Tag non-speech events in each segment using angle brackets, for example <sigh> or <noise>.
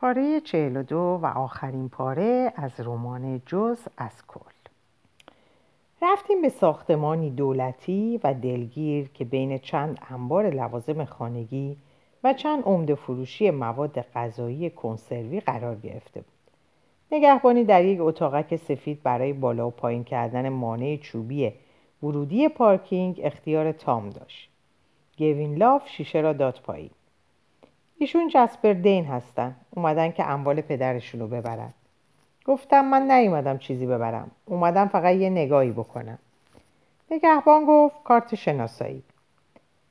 پاره 42 و آخرین پاره از رمان جز از کل رفتیم به ساختمانی دولتی و دلگیر که بین چند انبار لوازم خانگی و چند عمده فروشی مواد غذایی کنسروی قرار گرفته بود. نگهبانی در یک اتاقک سفید برای بالا و پایین کردن مانع چوبی ورودی پارکینگ اختیار تام داشت. گوین لاف شیشه را داد پایین. ایشون جسپر دین هستن. اومدن که اموال پدرشون رو ببرن. گفتم من نیومدم چیزی ببرم. اومدم فقط یه نگاهی بکنم. نگهبان گفت کارت شناسایی.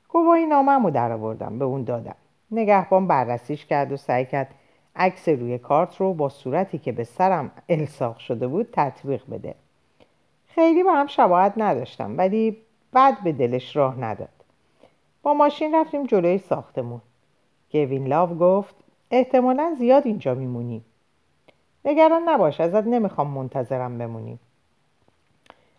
گواهی نامم در آوردم به اون دادم. نگهبان بررسیش کرد و سعی کرد عکس روی کارت رو با صورتی که به سرم الساق شده بود تطبیق بده. خیلی با هم شباهت نداشتم ولی بعد به دلش راه نداد. با ماشین رفتیم جلوی ساختمون. گوین لاو گفت احتمالا زیاد اینجا میمونیم. نگران نباش ازت نمی‌خوام منتظرم بمونیم.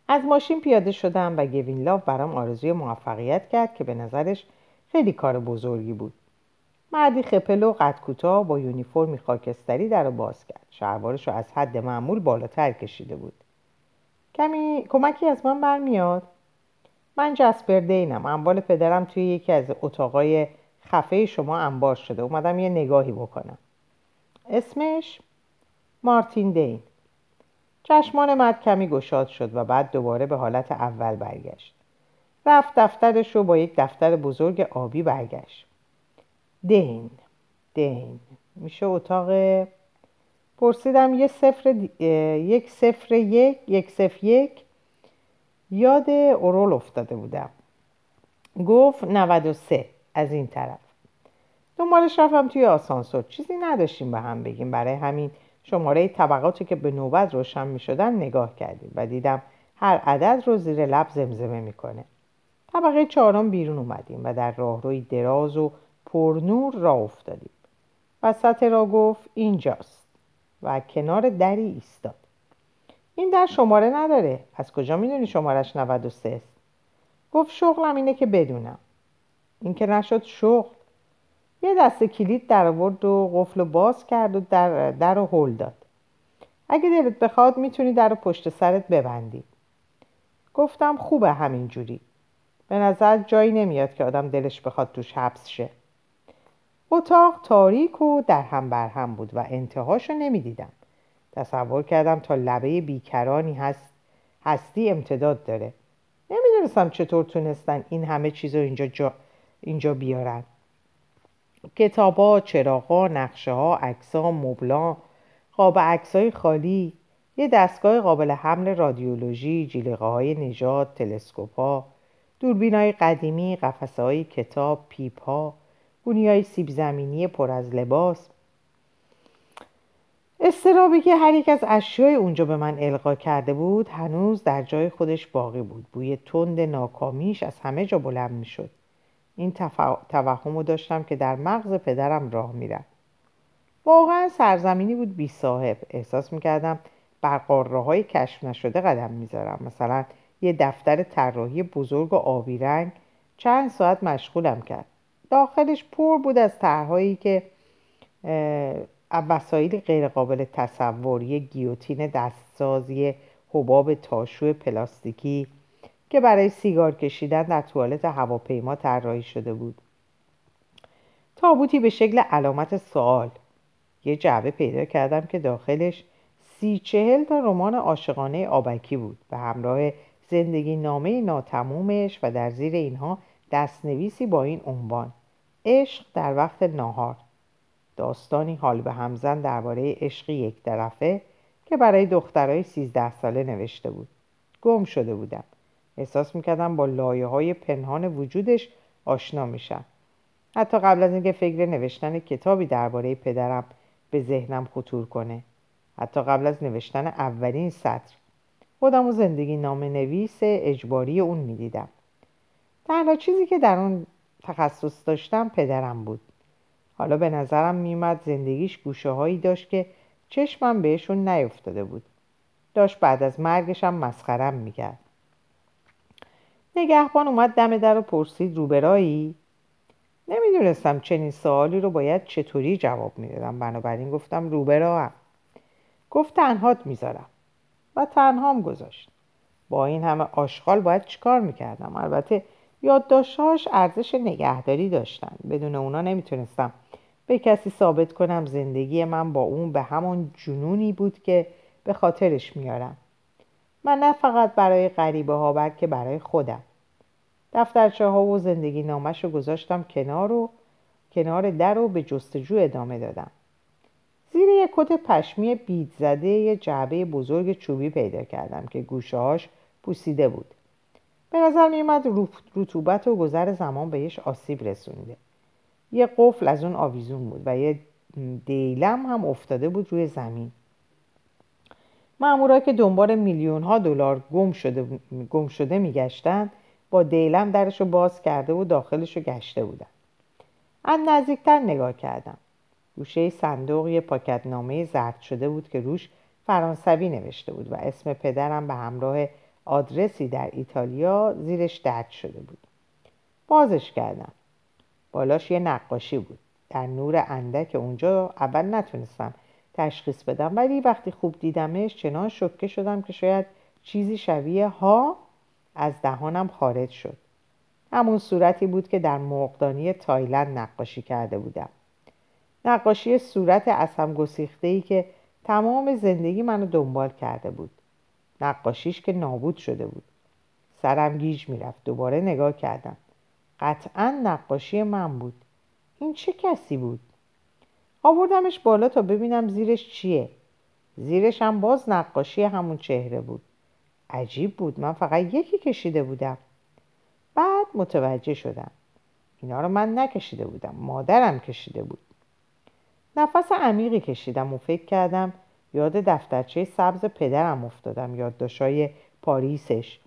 از ماشین پیاده شدم و گوین لاو برام آرزوی موفقیت کرد که به نظرش خیلی کار بزرگی بود. مردی خپل و قد کوتاه با یونیفرمی خاکستری در رو باز کرد. شلوارش رو از حد معمول بالاتر کشیده بود. کمی کمکی از من برمیاد؟ من جسپر دینم. اموال پدرم توی یکی از اتاقای خفه شما انبار شده. اومدم یه نگاهی بکنم. اسمش مارتین دین. چشمان مرد کمی گشاد شد و بعد دوباره به حالت اول برگشت. رفت دفترش رو با یک دفتر بزرگ آبی برگشت. دین دین میشه اتاق پرسیدم یه صفر یک صفر یک یک صفر یک یاد اورول افتاده بودم گفت 93 از این طرف. دنبالش رفتم توی آسانسور چیزی نداشتیم به هم بگیم. برای همین شماره طبقاتی که به نوبت روشن می شدن نگاه کردیم و دیدم هر عدد رو زیر لب زمزمه می‌کنه. طبقه چهارم بیرون اومدیم و در راهروی دراز و پرنور را افتادیم. وسط را گفت اینجاست و کنار دری ایستاد. این در شماره نداره. از کجا می‌دونی شمارش 93 است؟ گفت شغلم اینه که بدونم. این که نشد شغل. یه دست کلید در آورد و قفل باز کرد و در, در رو هل داد. اگه دلت بخواد می‌تونی در پشت سرت ببندی. گفتم خوبه همینجوری. به نظر جایی نمیاد که آدم دلش بخواد توش حبس شه. اتاق تاریک و در هم بر هم بود و انتهاشو نمی‌دیدم. تصور کردم تا لبه بیکرانی هست هستی امتداد داره. نمی‌دونستم چطور تونستن این همه چیز اینجا, جا... اینجا بیارن. کتابا، چراغا، نقشه ها، عکسا، مبلا، قاب عکسای خالی، یه دستگاه قابل حمل رادیولوژی، جیلقه های نجات، تلسکوپ ها، دوربین های قدیمی، قفسه های کتاب، پیپ ها، گونی های سیب زمینی پر از لباس. استرابی که هر یک از اشیای اونجا به من القا کرده بود هنوز در جای خودش باقی بود. بوی تند ناکامیش از همه جا بلند می این توهم رو داشتم که در مغز پدرم راه میرم واقعا سرزمینی بود بی صاحب. احساس می‌کردم بر قاره های کشف نشده قدم می‌ذارم. مثلا یه دفتر طراحی بزرگ و آبی رنگ چند ساعت مشغولم کرد. داخلش پر بود از طرحهایی که وسایل غیرقابل تصور یه گیوتین دستسازی حباب تاشو پلاستیکی که برای سیگار کشیدن در توالت هواپیما طراحی شده بود. تابوتی به شکل علامت سوال. یه جعبه پیدا کردم که داخلش سی چهل تا رمان عاشقانه آبکی بود به همراه زندگی نامه ناتمومش و در زیر اینها دستنویسی با این عنوان. عشق در وقت ناهار. داستانی حال به همزن درباره عشقی یک طرفه که برای دخترای سیزده ساله نوشته بود. گم شده بودم. احساس می‌کردم با لایه های پنهان وجودش آشنا میشم. حتی قبل از اینکه فکر نوشتن کتابی درباره پدرم به ذهنم خطور کنه. حتی قبل از نوشتن اولین سطر. خودم و زندگی نام نویس اجباری اون می‌دیدم. تنها چیزی که در اون تخصص داشتم پدرم بود. حالا به نظرم میومد زندگیش گوشه هایی داشت که چشمم بهشون نیفتاده بود. داشت بعد از مرگشم مسخرم می‌کرد. نگهبان اومد دم در و پرسید روبرایی؟ نمی‌دونستم چنین سوالی رو باید چطوری جواب می‌دادم. بنابراین گفتم روبه هم گفت تنهات می‌ذارم. و تنهام گذاشت. با این همه آشغال باید چیکار می‌کردم؟ البته یادداشتهاش ارزش نگهداری داشتن. بدون اونا نمی‌تونستم به کسی ثابت کنم زندگی من با اون به همون جنونی بود که به خاطرش میارم من نه فقط برای غریبه ها بلکه برای خودم. دفترچه ها و زندگی نامش رو گذاشتم کنار و کنار در رو به جستجو ادامه دادم. زیر یک کت پشمی بید زده یه جعبه بزرگ چوبی پیدا کردم که گوشهاش پوسیده بود. به نظر میومد رطوبت و گذر زمان بهش آسیب رسونده. یه قفل از اون آویزون بود و یه دیلم هم افتاده بود روی زمین. مامورا که دنبال میلیون ها دلار گم شده گم شده میگشتن با دیلم درشو باز کرده و داخلشو گشته بودن از نزدیکتر نگاه کردم. گوشه صندوق یه پاکت نامه زرد شده بود که روش فرانسوی نوشته بود و اسم پدرم به همراه آدرسی در ایتالیا زیرش درد شده بود. بازش کردم. بالاش یه نقاشی بود. در نور اندک اونجا اول نتونستم تشخیص بدم ولی وقتی خوب دیدمش چنان شکه شدم که شاید چیزی شبیه ها از دهانم خارج شد. همون صورتی بود که در مرغدانی تایلند نقاشی کرده بودم. نقاشی صورت از هم گسیخته که تمام زندگی منو دنبال کرده بود. نقاشیش که نابود شده بود. سرم گیج می‌رفت دوباره نگاه کردم. قطعا نقاشی من بود. این چه کسی بود؟ آوردمش بالا تا ببینم زیرش چیه. زیرش هم باز نقاشی همون چهره بود. عجیب بود. من فقط یکی کشیده بودم. بعد متوجه شدم. اینا رو من نکشیده بودم. مادرم کشیده بود. نفس عمیقی کشیدم و فکر کردم یاد دفترچه سبز پدرم افتادم. یادداشتای پاریسش.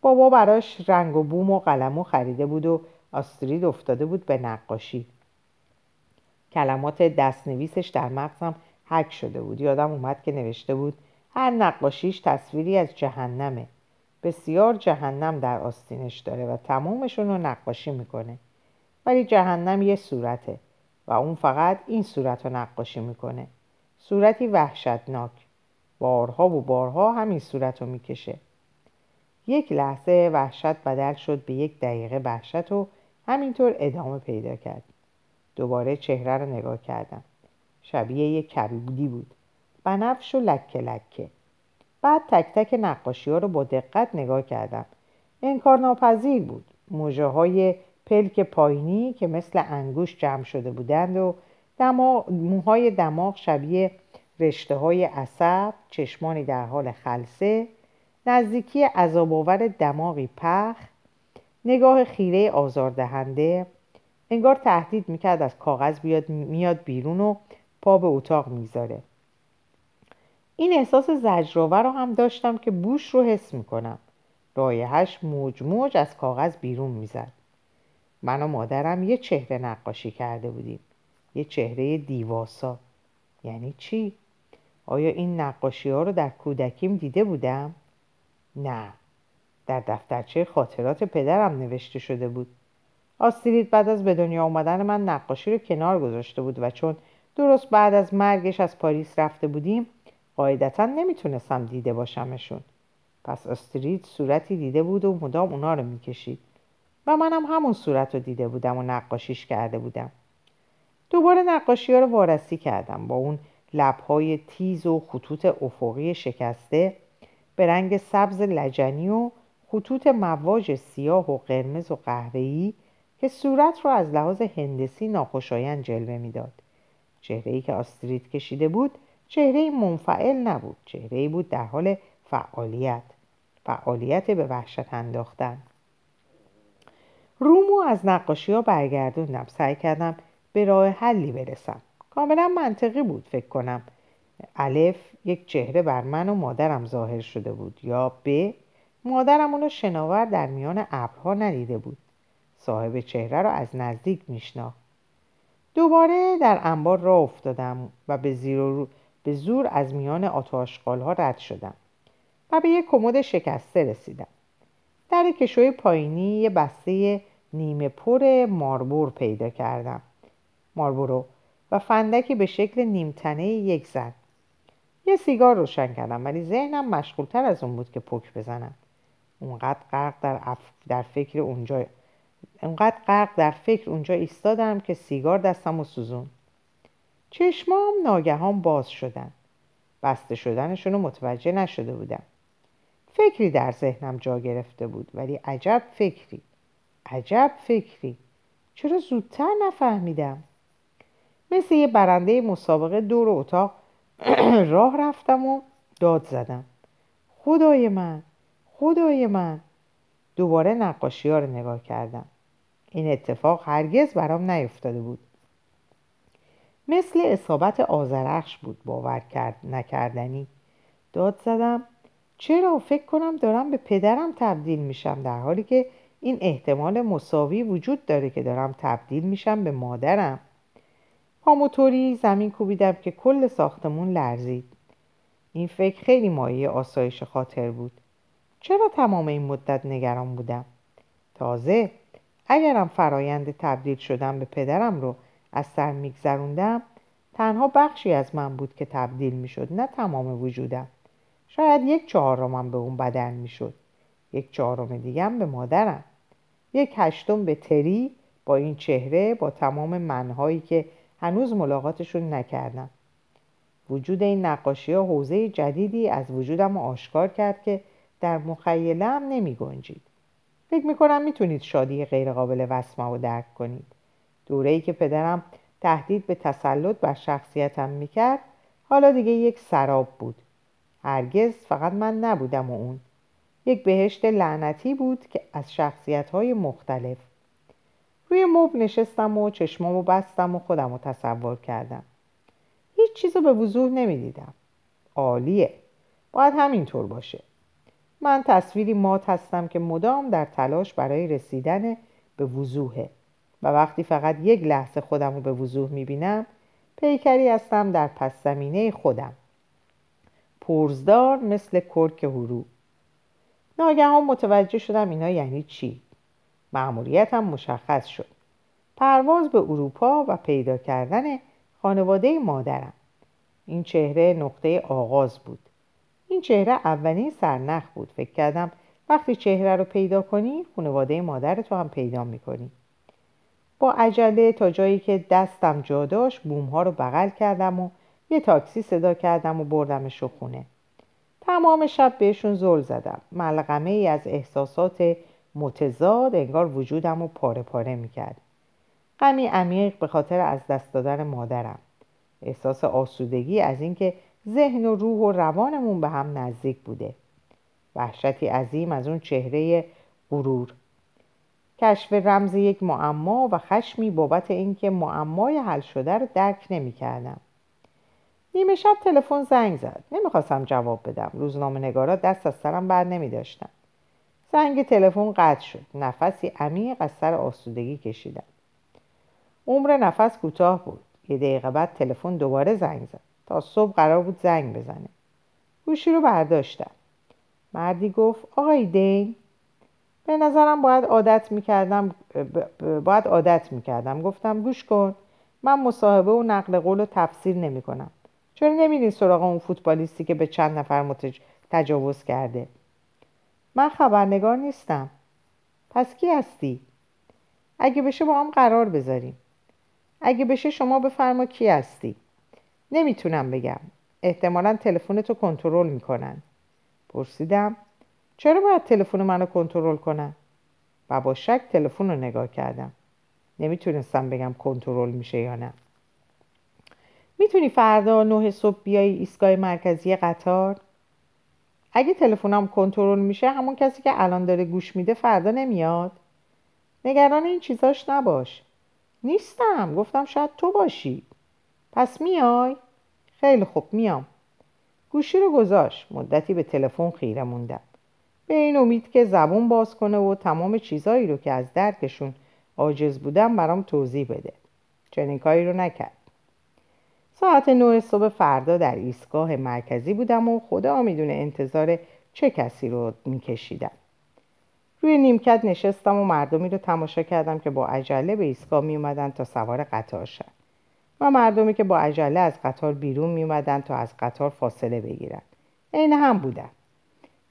بابا براش رنگ و بوم و قلمو خریده بود و آسترید افتاده بود به نقاشی. کلمات دستنویسش در مغزم حک شده بود. یادم اومد که نوشته بود هر نقاشیش تصویری از جهنمه. بسیار جهنم در آستینش داره و تمومشون رو نقاشی می‌کنه. ولی جهنم یه صورته و اون فقط این صورت رو نقاشی می‌کنه. صورتی وحشتناک. بارها و بارها همین صورت رو می‌کشه. یک لحظه وحشت بدل شد به یک دقیقه وحشت و همینطور ادامه پیدا کرد. دوباره چهره رو نگاه کردم. شبیه یک کبودی بود. بنفش و لکه لکه. بعد تک تک نقاشی ها رو با دقت نگاه کردم. انکار ناپذیر بود. موجه های پلک پایینی که مثل انگوش جمع شده بودند و دماغ، موهای دماغ شبیه رشته های عصب چشمانی در حال خلصه نزدیکی عذابآور دماغی پخ نگاه خیره آزاردهنده. انگار تهدید می‌کرد از کاغذ بیاد میاد بیرون و پا به اتاق می‌ذاره این احساس زجرآور رو هم داشتم که بوش رو حس می‌کنم. رایحش موج موج از کاغذ بیرون می‌زد. من و مادرم یه چهره نقاشی کرده بودیم. یه چهره دیواسا. یعنی چی؟ آیا این نقاشی ها رو در کودکیم دیده بودم؟ نه. در دفترچه خاطرات پدرم نوشته شده بود. آسترید بعد از به دنیا آمدن من نقاشی رو کنار گذاشته بود و چون درست بعد از مرگش از پاریس رفته بودیم قاعدتا نمی‌تونستم دیده باشمشون. پس آسترید صورتی دیده بود و مدام اونا رو می‌کشید. و منم همون صورت رو دیده بودم و نقاشیش کرده بودم. دوباره نقاشی ها رو وارسی کردم با اون لبهای تیز و خطوط افقی شکسته به رنگ سبز لجنی و خطوط مواج سیاه و قرمز و قهوه‌ای که صورت رو از لحاظ هندسی ناخوشایند جلوه می‌داد. چهره‌ای که آسترید کشیده بود چهره منفعل نبود. چهره بود در حال فعالیت. فعالیت به وحشت انداختن. رومو از نقاشی ها برگردوندم. سعی کردم به راه حلی برسم. کاملا منطقی بود فکر کنم. الف یک چهره بر من و مادرم ظاهر شده بود. یا ب مادرم اونو شناور در میان ابرها ندیده بود. صاحب چهره را از نزدیک میشناخت. دوباره در انبار راه افتادم و به, زیر به زور از میان آتاشقال ها رد شدم و به یک کمد شکسته رسیدم. در کشوی پایینی یه بسته نیمه پر ماربور پیدا کردم. ماربورو و فندکی به شکل نیمتنه یک زن. یه سیگار روشن کردم ولی ذهنم مشغولتر از اون بود که پک بزنم. اونقدر غرق در, در فکر اونجا اونقدر غرق در فکر اونجا ایستادم که سیگار دستم و سوزون چشمام ناگهان باز شدن. بسته شدنشون رو متوجه نشده بودم. فکری در ذهنم جا گرفته بود ولی عجب فکری. عجب فکری. چرا زودتر نفهمیدم؟ مثل یه برنده مسابقه دور اتاق <clears throat> راه رفتم و داد زدم. خدای من خدای من. دوباره نقاشی ها رو نگاه کردم. این اتفاق هرگز برام نیفتاده بود. مثل اصابت آزرخش بود باور کرد نکردنی. داد زدم چرا؟ فکر کنم دارم به پدرم تبدیل میشم در حالی که این احتمال مساوی وجود داره که دارم تبدیل میشم به مادرم. پاموتوری زمین کوبیدم که کل ساختمون لرزید. این فکر خیلی مایه آسایش خاطر بود. چرا تمام این مدت نگران بودم؟ تازه اگرم فرایند تبدیل شدم به پدرم رو از سر میگذروندم. تنها بخشی از من بود که تبدیل می‌شد نه تمام وجودم. شاید یک چهارمم به اون بدن می‌شد. یک چهارم دیگم به مادرم. یک هشتم به تری با این چهره با تمام منهایی که هنوز ملاقاتشون نکردم. وجود این نقاشی ها حوزه جدیدی از وجودم آشکار کرد که در مخیلم نمی گنجید. فکر می کنم می‌تونید شادی غیرقابل وصمه رو درک کنید. دوره ای که پدرم تهدید به تسلط بر شخصیتم می‌کرد حالا دیگه یک سراب بود. هرگز فقط من نبودم و اون. یک بهشت لعنتی بود که از شخصیت های مختلف. روی مبل نشستم و چشمامو بستم و خودم رو تصور کردم. هیچ چیزو به وضوح نمی‌دیدم. عالیه. باید همینطور باشه. من تصویری مات هستم که مدام در تلاش برای رسیدن به وضوحه. و وقتی فقط یک لحظه خودم رو به وضوح می‌بینم پیکری هستم در پس زمینه خودم. پرزدار مثل کرک هرو ناگهان متوجه شدم اینا یعنی چی. مأموریتم مشخص شد. پرواز به اروپا و پیدا کردن خانواده مادرم. این چهره نقطه آغاز بود. این چهره اولین سرنخ بود. فکر کردم وقتی چهره رو پیدا کنی خانواده مادر تو هم پیدا می‌کنی. با عجله تا جایی که دستم جا داشت بوم ها رو بغل کردم و یه تاکسی صدا کردم و بردمش خونه. تمام شب بهشون زل زدم. ملغمه ای از احساسات متضاد انگار وجودم رو پاره پاره می‌کرد. غمی عمیق به خاطر از دست دادن مادرم. احساس آسودگی از اینکه ذهن و روح و روانمون به هم نزدیک بوده. وحشتی عظیم از اون چهره غرور. کشف رمز یک معما و خشمی بابت اینکه معمای حل شده رو درک نمی‌کردم. نیمه شب تلفن زنگ زد. نمی‌خواستم جواب بدم. روزنامه نگارا دست از سرم بر نمی داشتن. زنگ تلفن قطع شد. نفسی عمیق از سر آسودگی کشیدم. عمر نفس کوتاه بود. یه دقیقه بعد تلفن دوباره زنگ زد. تا صبح قرار بود زنگ بزنه. گوشی رو برداشتم. مردی گفت آقای دین؟ به نظرم باید عادت می‌کردم باید عادت می‌کردم. گفتم گوش کن من مصاحبه و نقل قول و تفسیر نمی کنم چرا نمیرین سراغ اون فوتبالیستی که به چند نفر متج... تجاوز کرده؟ من خبرنگار نیستم. پس کی هستی؟ اگه بشه با هم قرار بذاریم. اگه بشه شما بفرما کی هستی. نمی‌تونم بگم. احتمالا تلفن تو کنترل می‌کنن. پرسیدم. چرا باید تلفن منو کنترل کنن؟ و با شک تلفن رو نگاه کردم. نمی‌تونستم بگم کنترل میشه یا نه. می‌تونی فردا نه صبح بیای ایستگاه مرکزی قطار؟ اگه تلفنم کنترل میشه همون کسی که الان داره گوش میده فردا نمیاد. نگران این چیزاش نباش. نیستم. گفتم شاید تو باشی. پس میای؟ خیلی خوب میام. گوشی رو گذاشت. مدتی به تلفن خیره موندم. به این امید که زبون باز کنه و تمام چیزایی رو که از درکشون عاجز بودم برام توضیح بده. چنین کاری رو نکرد. ساعت نه صبح فردا در ایستگاه مرکزی بودم و خدا می‌دونه انتظار چه کسی رو میکشیدم. روی نیمکت نشستم و مردمی رو تماشا کردم که با عجله به ایستگاه می تا سوار قطار شد و مردمی که با عجله از قطار بیرون می اومدن تا از قطار فاصله بگیرن. عین هم بودن.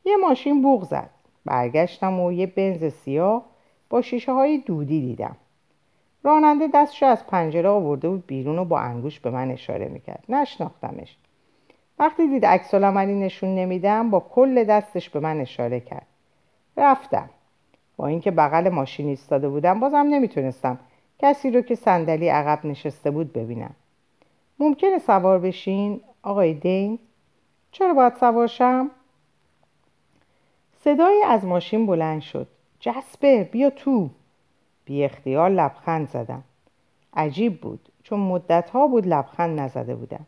یه ماشین بوغ زد. برگشتم و یه بنز سیاه با شیشه های دودی دیدم. راننده دستشو از پنجره آورده بود بیرون و با انگوش به من اشاره می‌کرد. نشناختمش. وقتی دید عکس نشون نمیدم با کل دستش به من اشاره کرد. رفتم. با اینکه بغل ماشین ایستاده بودم بازم نمی‌تونستم کسی رو که صندلی عقب نشسته بود ببینم. ممکنه سوار بشین؟ آقای دین چرا باید سوار شم؟ صدایی از ماشین بلند شد. جسپر بیا تو. بی اختیار لبخند زدم. عجیب بود چون مدت ها بود لبخند نزده بودم.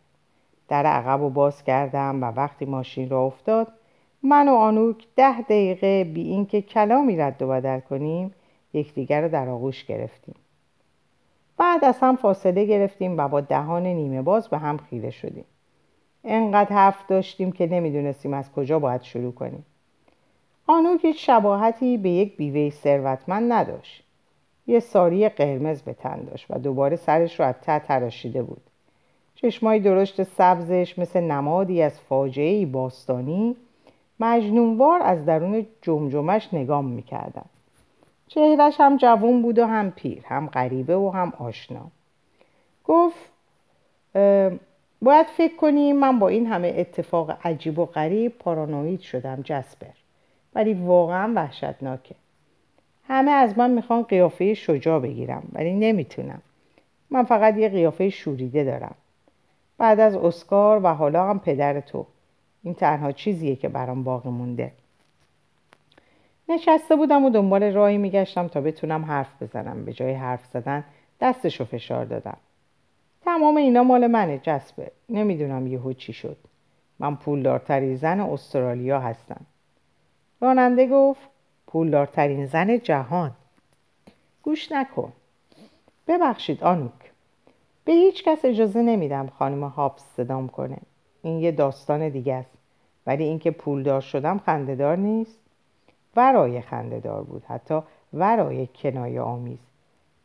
در عقب و باز کردم و وقتی ماشین را افتاد من و آنوک ده دقیقه بی اینکه کلامی رد و بدل کنیم یکدیگر رو در آغوش گرفتیم. بعد از هم فاصله گرفتیم و با دهان نیمه باز به هم خیره شدیم. انقدر حرف داشتیم که نمی‌دونستیم از کجا باید شروع کنیم. آنوک هیچ شباهتی به یک بیوه ثروتمند نداشت. یه ساری قرمز به تن داشت و دوباره سرش رو از ته تراشیده بود. چشمای درشت سبزش مثل نمادی از فاجعه باستانی مجنونوار از درون جمجمش نگام می‌کردم چهرش هم جوون بود و هم پیر هم غریبه و هم آشنا. گفت باید فکر کنیم من با این همه اتفاق عجیب و غریب پارانوید شدم جسپر. ولی واقعا وحشتناکه. همه از من می‌خوان قیافه شجاع بگیرم ولی نمی‌تونم. من فقط یه قیافه شوریده دارم. بعد از اسکار و حالا هم پدر تو. این تنها چیزیه که برام باقی مونده. نشسته بودم و دنبال راهی میگشتم تا بتونم حرف بزنم. به جای حرف زدن دستشو فشار دادم. تمام اینا مال منه جسبه نمی‌دونم یهو چی شد. من پولدارترین زن استرالیا هستم. راننده گفت پولدارترین زن جهان. گوش نکن. ببخشید آنوک. به هیچ کس اجازه نمیدم خانم هابس صدام کنه. این یه داستان دیگه است. ولی اینکه پولدار شدم خندهدار نیست. ورای خندهدار بود. حتی ورای کنایه آمیز.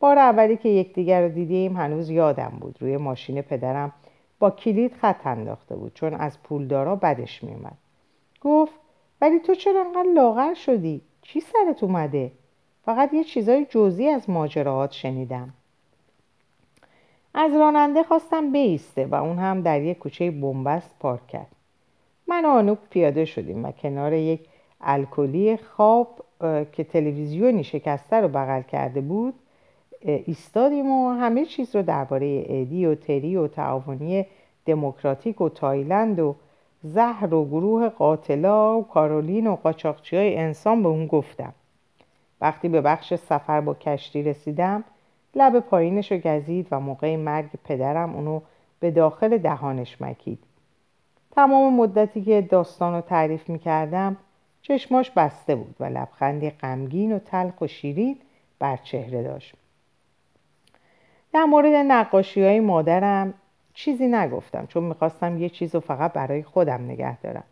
بار اولی که یکدیگر رو دیدیم هنوز یادم بود. روی ماشین پدرم با کلید خط انداخته بود. چون از پولدارا بدش میومد گفت ولی تو چرا انقدر لاغر شدی؟ چی سرت اومده؟ فقط یه چیزای جزئی از ماجراهات شنیدم. از راننده خواستم بیسته و اون هم در یک کوچه بنبست پارک کرد. من و آنوک پیاده شدیم و کنار یک الکلی خواب که تلویزیونی شکسته رو بغل کرده بود ایستادیم و همه چیز رو درباره ایدی و تری و تعاونی دموکراتیک و تایلند و زهر و گروه قاتلا و کارولین و قاچاقچی های انسان به اون گفتم. وقتی به بخش سفر با کشتی رسیدم لب پایینش رو گزید و موقع مرگ پدرم اونو به داخل دهانش مکید. تمام مدتی که داستان رو تعریف می کردم چشماش بسته بود و لبخندی غمگین و تلخ و شیرین بر چهره داشت. در مورد نقاشی های مادرم چیزی نگفتم چون می‌خواستم یه چیز رو فقط برای خودم نگه دارم.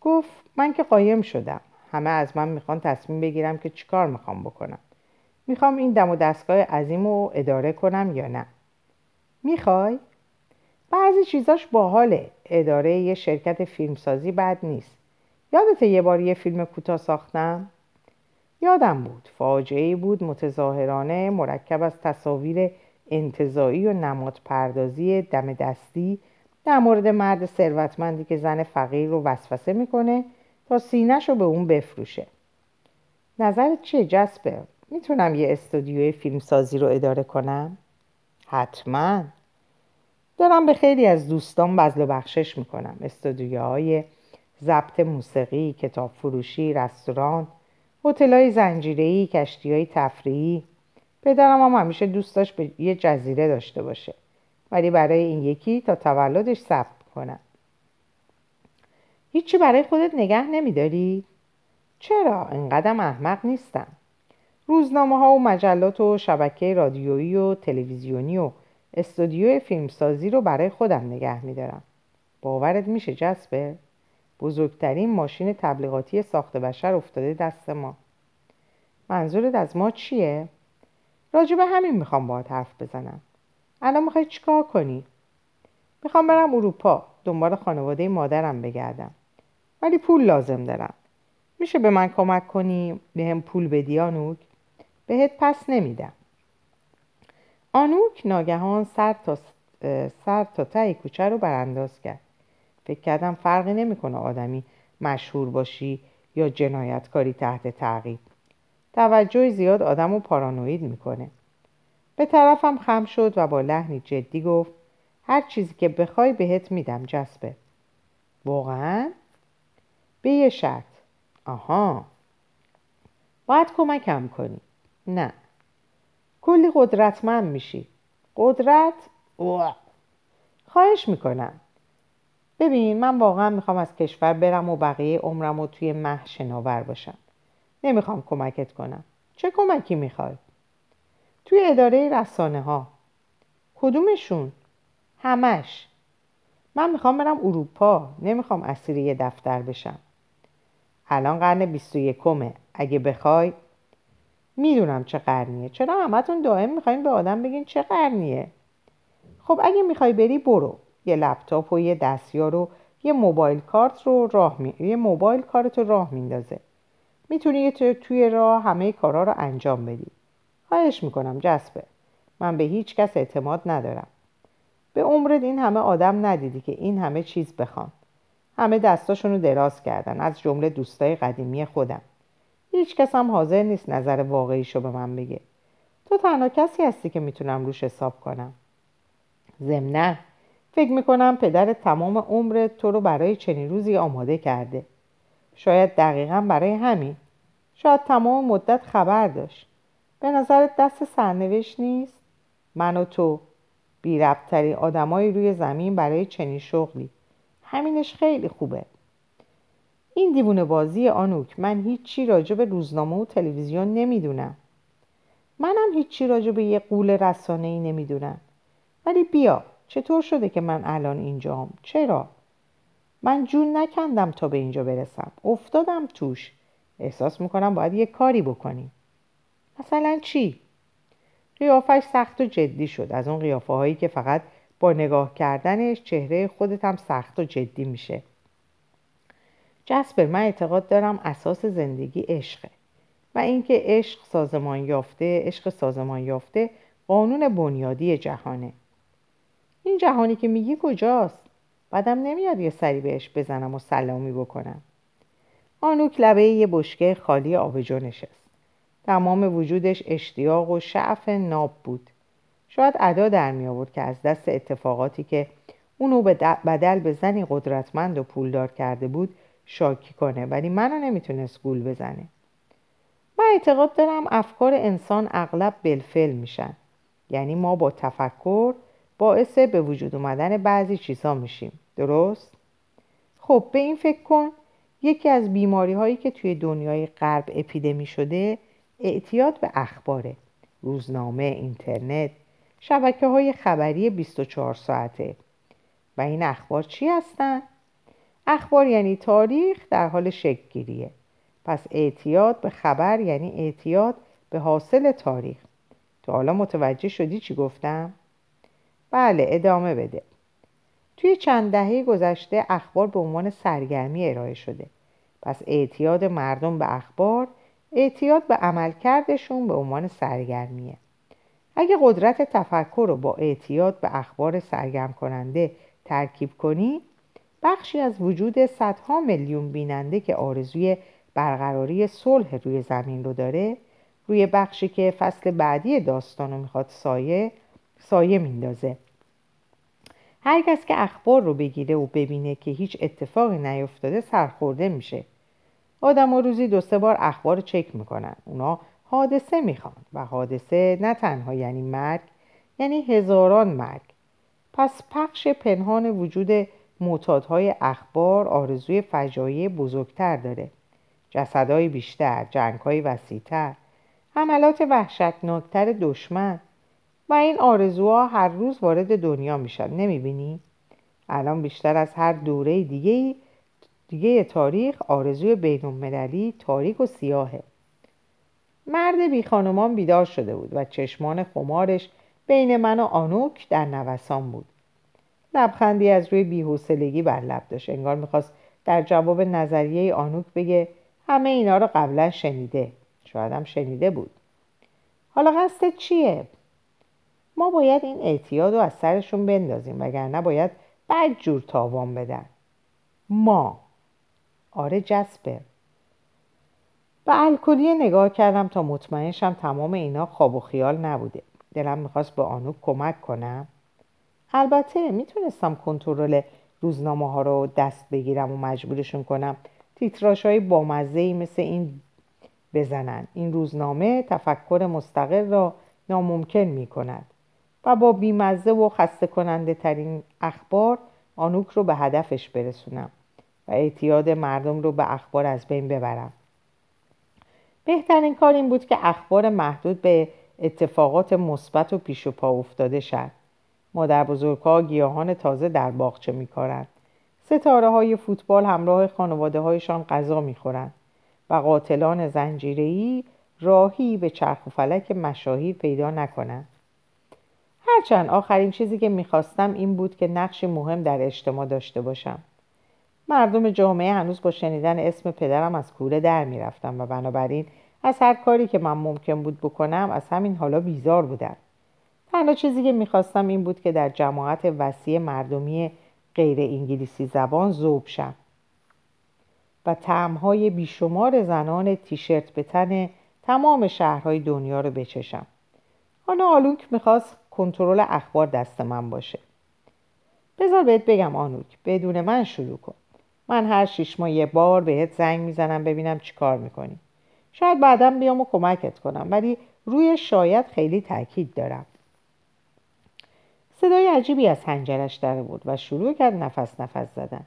گفت من که قایم شدم. همه از من می‌خوان تصمیم بگیرم که چیکار می‌خوام بکنم. می‌خوام این دم و دستگاه عظیم رو اداره کنم یا نه. می‌خوای؟ بعضی چیزاش باحاله. اداره یه شرکت فیلمسازی بد نیست. یادت یه بار یه فیلم کوتاه ساختم؟ یادم بود. فاجعه بود متظاهرانه مرکب از تصاویر انتظایی و نماد پردازی دم دستی در مورد مرد ثروتمندی که زن فقیر رو وسوسه می‌کنه تا سینهش رو به اون بفروشه نظرت چیه جسپر؟ می‌تونم یه استودیوی فیلمسازی رو اداره کنم؟ حتما دارم به خیلی از دوستان بزل و بخشش می‌کنم استودیوهای ضبط موسیقی، کتاب فروشی، رستوران، هتل‌های زنجیره‌ای، کشتیهای تفریحی پدرم هم همیشه دوست داشت به یه جزیره داشته باشه ولی برای این یکی تا تولدش ثبت کنم هیچی برای خودت نگه نمیداری؟ چرا؟ اینقدر احمق نیستم روزنامه ها و مجلات و شبکه رادیویی و تلویزیونی و استودیو فیلمسازی رو برای خودم نگه میدارم باورت میشه جسبه؟ بزرگترین ماشین تبلیغاتی ساخت بشر افتاده دست ما منظورت از ما چیه؟ راجب همین می‌خوام باهات حرف بزنم. الان می‌خوای چیکار کنی؟ می‌خوام برم اروپا. دنبال خانواده مادرم بگردم. ولی پول لازم دارم. میشه به من کمک کنی؟ به هم پول بدی آنوک؟ بهت پس نمیدم. آنوک ناگهان سر تا, سر تا ته کوچه رو برانداز کرد. فکر کردم فرقی نمی‌کنه آدمی مشهور باشی یا جنایتکاری تحت تعقیب. توجه زیاد آدم رو پارانوید می‌کنه. به طرفم خم شد و با لحنی جدی گفت هر چیزی که بخوای بهت میدم جسبه واقعا؟ به یه شرط. آها. باید کمکم کنی. نه. کلی قدرتمند میشی. قدرت؟ اوه. خواهش می‌کنم. ببین من واقعا می‌خوام از کشور برم و بقیه عمرم و توی مه شناور باشم. نمی‌خوام کمکت کنم. چه کمکی می‌خوای؟ توی اداره رسانه ها کدومشون؟ همش. من می‌خوام برم اروپا. نمی‌خوام اسیر یه دفتر بشم. الان قرن بیست و یکمه. اگه بخوای می‌دونم چه قرنیه. چرا همتون دائم می‌خواین به آدم بگین چه قرنیه؟ خب اگه می‌خوای بری برو. یه لپتاپ و یه دستیار و یه موبایل کارت رو راه می... یه موبایل کارت رو راه میندازه. می‌تونی توی راه همه کارا رو انجام بدی. خواهش می‌کنم جسبه من به هیچ کس اعتماد ندارم. به عمرت این همه آدم ندیدی که این همه چیز بخوان همه دستاشون رو دراز کردن از جمله دوستای قدیمی خودم. هیچ کس هم حاضر نیست نظر واقعیشو به من بگه. تو تنها کسی هستی که می‌تونم روش حساب کنم. ضمنا فکر می‌کنم پدر تمام عمر تو رو برای چنین روزی آماده کرده. شاید دقیقا برای همین. شاید تمام مدت خبر داشت. به نظرت دست سرنوشت نیست؟ من و تو بی ربطترین آدمایی روی زمین برای چنین شغلی. همینش خیلی خوبه. این دیوونه بازی آنوک من هیچی راجع به روزنامه و تلویزیون نمی‌دونم. منم هیچی راجع به یه قول رسانه ای نمی‌دونم. ولی بیا چطور شده که من الان اینجام چرا؟ من جون نکندم تا به اینجا برسم. افتادم توش. احساس می‌کنم باید یه کاری بکنیم مثلا چی؟ قیافش سخت و جدی شد. از اون قیافه هایی که فقط با نگاه کردنش چهره خودت هم سخت و جدی میشه. جسپر من اعتقاد دارم اساس زندگی عشقه. و اینکه عشق سازمان یافته عشق سازمان یافته قانون بنیادی جهانه. این جهانی که میگی کجاست؟ بعدم نمیاد یه سری بهش بزنم و سلامی بکنم. آنوک لبه یه بشکه خالی آبجو نشست. تمام وجودش اشتیاق و شعف ناب بود. شاید ادا در می آورد که از دست اتفاقاتی که اونو به بدل به زنی قدرتمند و پولدار کرده بود شاکی کنه ولی منو نمی‌تونست گول بزنه. من اعتقاد دارم افکار انسان اغلب بلفل میشن. یعنی ما با تفکر باعث به وجود اومدن بعضی چیزها میشیم درست؟ خب به این فکر کن یکی از بیماری هایی که توی دنیای غرب اپیدمی شده اعتیاد به اخباره روزنامه، اینترنت، شبکه های خبری 24 ساعته و این اخبار چی هستن؟ اخبار یعنی تاریخ در حال شکل پس اعتیاد به خبر یعنی اعتیاد به حاصل تاریخ تو حالا متوجه شدی چی گفتم؟ بله ادامه بده. توی چند دهه گذشته اخبار به عنوان سرگرمی ارائه شده. پس اعتیاد مردم به اخبار اعتیاد به عملکردشون به عنوان سرگرمیه. اگه قدرت تفکر رو با اعتیاد به اخبار سرگرم کننده ترکیب کنی بخشی از وجود صدها میلیون بیننده که آرزوی برقراری صلح روی زمین رو داره روی بخشی که فصل بعدی داستان رو می‌خواد سایه سایه میندازه. هر کس که اخبار رو بگیره و ببینه که هیچ اتفاقی نیفتاده سرخورده میشه. آدم ها روزی دو سه بار اخبار چک می‌کنن. اونا حادثه می‌خوان و حادثه نه تنها یعنی مرگ یعنی هزاران مرگ. پس پخش پنهان وجود معتادهای اخبار آرزوی فجایع بزرگتر داره. جسدهای بیشتر جنگهای وسیعتر حملات وحشتناکتر دشمن. و این آرزوها هر روز وارد دنیا میشن. نمی‌بینی؟ الان بیشتر از هر دوره دیگه دیگه تاریخ آرزوی بین تاریک و سیاهه. مرد بی خانمان بیدار شده بود و چشمان خمارش بین من و آنوک در نوسان بود. لبخندی از روی بیحوصلگی بر لب داشت. انگار می‌خواست در جواب نظریه آنوک بگه همه اینا رو قبلا شنیده. شاید هم شنیده بود. حالا قصد چیه؟ ما باید این اعتیاد رو از سرشون بندازیم وگرنه باید بد جور تاوان بدن. ما. آره جسپر به الکلی نگاه کردم تا مطمئنشم تمام اینا خواب و خیال نبوده. دلم می‌خواست به آنوک کمک کنم. البته می‌تونستم کنترل روزنامه ها رو دست بگیرم و مجبورشون کنم تیتراش های بامزه مثل این بزنن. این روزنامه تفکر مستقل را ناممکن می کند و با بیمزه و خسته کننده ترین اخبار آنوک رو به هدفش برسونم و اعتیاد مردم رو به اخبار از بین ببرم. بهترین کار این بود که اخبار محدود به اتفاقات مثبت و پیش و پا افتاده شد. مادر بزرگها گیاهان تازه در باغچه میکارند. ستاره های فوتبال همراه خانواده هایشان غذا می‌خورند و قاتلان زنجیری راهی به چرخ و فلک مشاهی پیدا نکنند. هرچند آخرین چیزی که می‌خواستم این بود که نقشی مهم در اجتماع داشته باشم. مردم جامعه هنوز با شنیدن اسم پدرم از کوره در می‌رفتم و بنابراین از هر کاری که من ممکن بود بکنم از همین حالا بیزار بودم. تنها چیزی که می‌خواستم این بود که در جماعت وسیع مردمی غیر انگلیسی زبان زوب شم. و تعمهای بیشمار زنان تیشرت به تن تمام شهرهای دنیا رو بچشم. حالا آلوک می‌خواست کنترل اخبار دست من باشه. بذار بهت بگم آنوک بدون من شروع کن. من هر شیش ماه یه بار بهت زنگ می‌زنم ببینم چی کار می‌کنی. شاید بعدا بیام و کمکت کنم ولی روی شاید خیلی تاکید دارم. صدای عجیبی از هنجرش در بود و شروع کرد نفس نفس زدن.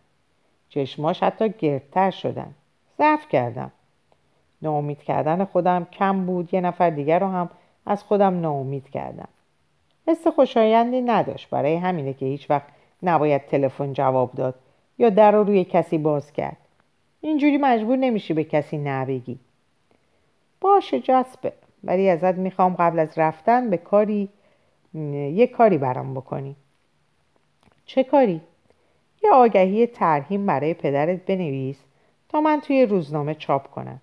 چشماش حتی گردتر شدن. ضعف کردم. ناامید کردن خودم کم بود یه نفر دیگر رو هم از خودم ناامید کردم. حس خوشایندی نداشت. برای همینه که هیچ وقت نباید تلفن جواب داد یا در رو روی کسی باز کرد. اینجوری مجبور نمیشی به کسی نبگی باشه جسبه ولی ازت می‌خوام قبل از رفتن به کاری یه کاری برام بکنی. چه کاری؟ یه آگهی ترهیم برای پدرت بنویس تا من توی روزنامه چاپ کنم.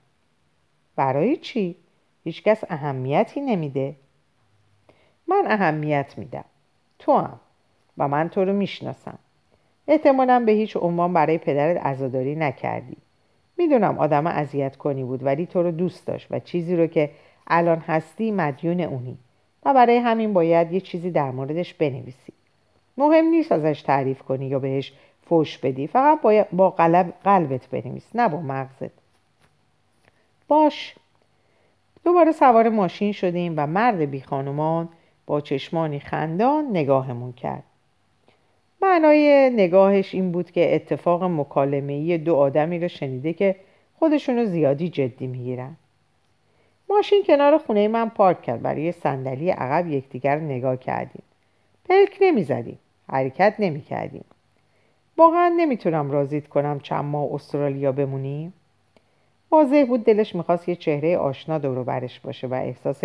برای چی؟ هیچکس اهمیتی نمیده. من اهمیت میدم. تو هم و من تو رو می‌شناسم. احتمالا به هیچ عنوان برای پدرت عزاداری نکردی. می‌دونم آدم اذیت کنی بود ولی تو رو دوست داشت و چیزی رو که الان هستی مدیون اونی. و برای همین باید یه چیزی در موردش بنویسی. مهم نیست ازش تعریف کنی یا بهش فوش بدی. فقط باید با قلب قلبت بنویس نه با مغزت. باش. دوباره سوار ماشین شدیم و مرد بی خانمان با چشمانی خندان نگاهمون کرد. معنای نگاهش این بود که اتفاق مکالمه‌ای دو آدمی رو شنیده که خودشونو زیادی جدی می‌گیرن. ماشین کنار خونه من پارک کرد. برای صندلی عقب یکدیگر نگاه کردیم. پلک نمی‌زدیم. حرکت نمی‌کردیم. واقعا نمی‌تونم رازید کنم چند ماه استرالیا بمونیم. واضح بود دلش می‌خواست یه چهره آشنا دورو برش باشه و احساس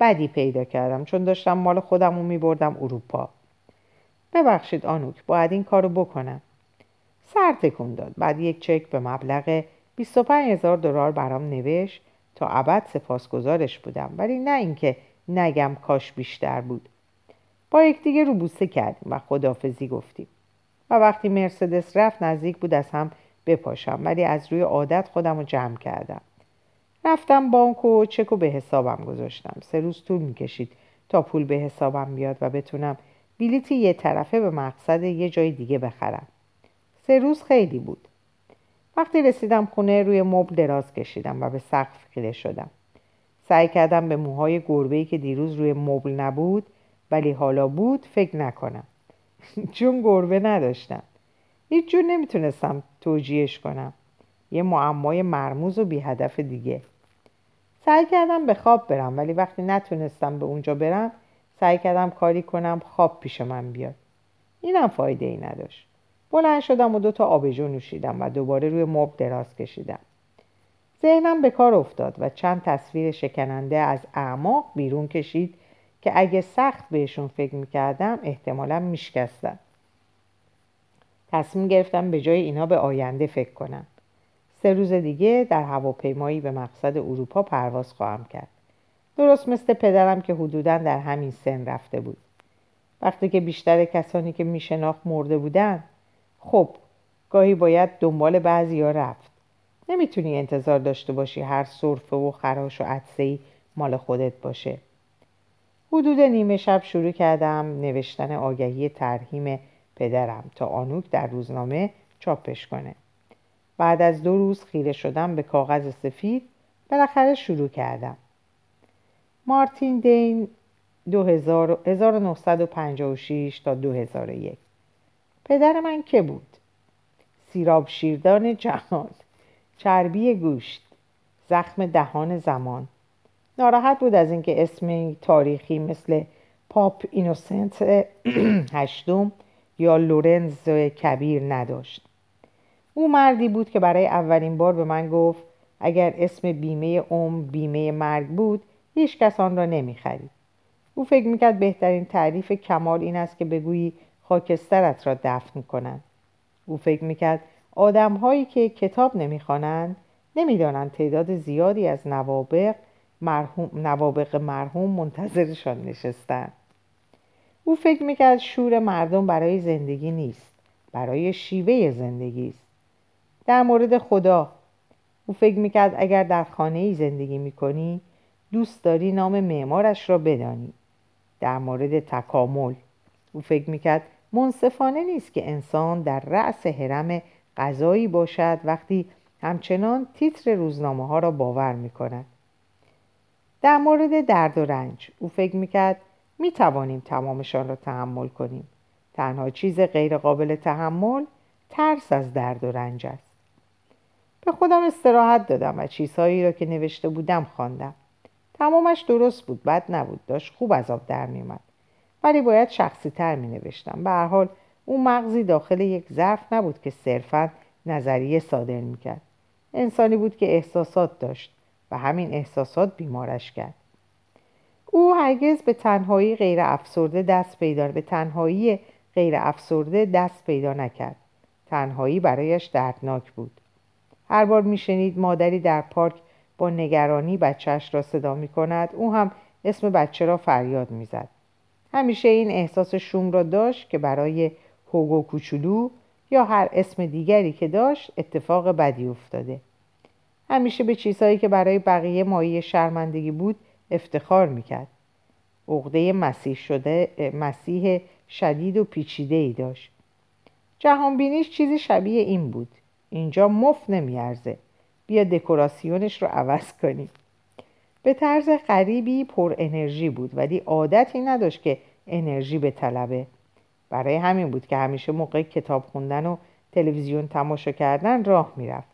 بدی پیدا کردم. چون داشتم مال خودم رو میبردم اروپا. ببخشید آنوک باید این کارو بکنم. سر تکون داد. بعد یک چک به مبلغ 25 هزار دلار برام نوشت. تا ابد سپاسگزارش بودم. ولی نه اینکه نگم کاش بیشتر بود. با یکدیگه رو بوسه کردیم و خدافزی گفتیم. و وقتی مرسدس رفت نزدیک بود از هم بپاشم. ولی از روی عادت خودم رو جمع کردم. رفتم بانک و چک به حسابم گذاشتم. سه روز طول می‌کشید تا پول به حسابم بیاد و بتونم بلیتی یه طرفه به مقصد یه جای دیگه بخرم. سه روز خیلی بود. وقتی رسیدم خونه روی مبل دراز کشیدم و به سقف خیره شدم. سعی کردم به موهای گربه‌ای که دیروز روی مبل نبود ولی حالا بود فکر نکنم. <laughs> چون گربه نداشتم. هیچ جور نمی‌تونستم توجیهش کنم. یه معمای مرموز و بی هدف دیگه. سعی کردم به خواب برم ولی وقتی نتونستم به اونجا برم سعی کردم کاری کنم خواب پیش من بیاد. اینم فایده ای نداشت. بلند شدم و دو تا آبجو نوشیدم و دوباره روی مبل دراز کشیدم. ذهنم به کار افتاد و چند تصویر شکننده از اعماق بیرون کشید که اگه سخت بهشون فکر می‌کردم احتمالا میشکستن. تصمیم گرفتم به جای اینا به آینده فکر کنم. سه روز دیگه در هواپیمایی به مقصد اروپا پرواز خواهم کرد. درست مثل پدرم که حدودا در همین سن رفته بود. وقتی که بیشتر کسانی که میشناخت مرده بودن خب گاهی باید دنبال بعضی ها رفت. نمی‌تونی انتظار داشته باشی هر صرفه و خراش و عدسهی مال خودت باشه. حدود نیمه شب شروع کردم نوشتن آگهی ترهیم پدرم تا آنوک در روزنامه چاپش کنه. بعد از دو روز خیره شدم به کاغذ سفید بالاخره شروع کردم. مارتین دین 1956 تا 2001 پدر من که بود؟ سیراب شیردان جهان چربی گوشت زخم دهان زمان. ناراحت بود از اینکه اسم تاریخی مثل پاپ اینوسنت <clears throat> هشتم یا لورنز کبیر نداشت. او مردی بود که برای اولین بار به من گفت اگر اسم بیمه عمر بیمه مرگ بود هیچ کس آن را نمی‌خرید او فکر می‌کرد بهترین تعریف کمال این است که بگویی خاکسترت را دفن کنند. او فکر می‌کرد آدم هایی که کتاب نمی‌خوانند نمی‌دانند تعداد زیادی از نوابق مرحوم, نوابق مرحوم منتظرشان نشستند. او فکر می‌کرد شور مردم برای زندگی نیست برای شیوه زندگی است. در مورد خدا او فکر می‌کرد اگر در خانه ای زندگی می‌کنی دوست داری نام معمارش را بدانی در مورد تکامل او فکر می‌کرد منصفانه نیست که انسان در رأس حرم غذایی باشد وقتی همچنان تیتر روزنامه ها را باور می کند. در مورد درد و رنج او فکر می‌کرد می توانیم تمامشان را تحمل کنیم. تنها چیز غیر قابل تحمل ترس از درد و رنج است. به خودم استراحت دادم و چیزهایی را که نوشته بودم خواندم. تمامش درست بود بد نبود داشت خوب از آب در میومد ولی باید شخصی تر می نوشتم به هر حال او مغزی داخل یک ظرف نبود که صرفا نظریه صادر می کرد انسانی بود که احساسات داشت و همین احساسات بیمارش کرد. او هرگز به تنهایی غیر افسرده دست پیدا به تنهایی غیر افسرده دست پیدا نکرد. تنهایی برایش دردناک بود. هر بار میشنید مادری در پارک با نگرانی بچهش را صدا می کند او هم اسم بچه را فریاد می‌زد. همیشه این احساس شوم را داشت که برای هوگو کوچولو یا هر اسم دیگری که داشت اتفاق بدی افتاده. همیشه به چیزهایی که برای بقیه مایه شرمندگی بود افتخار می‌کرد. عقده مسیح شده مسیح شدید و پیچیده ای داشت. جهانبینیش چیزی شبیه این بود. اینجا مفت نمیارزه. بیا دکوراسیونش رو عوض کنیم. به طرز غریبی پر انرژی بود ولی عادتی نداشت که انرژی به طلبه برای همین بود که همیشه موقع کتاب خوندن و تلویزیون تماشا کردن راه می‌رفت.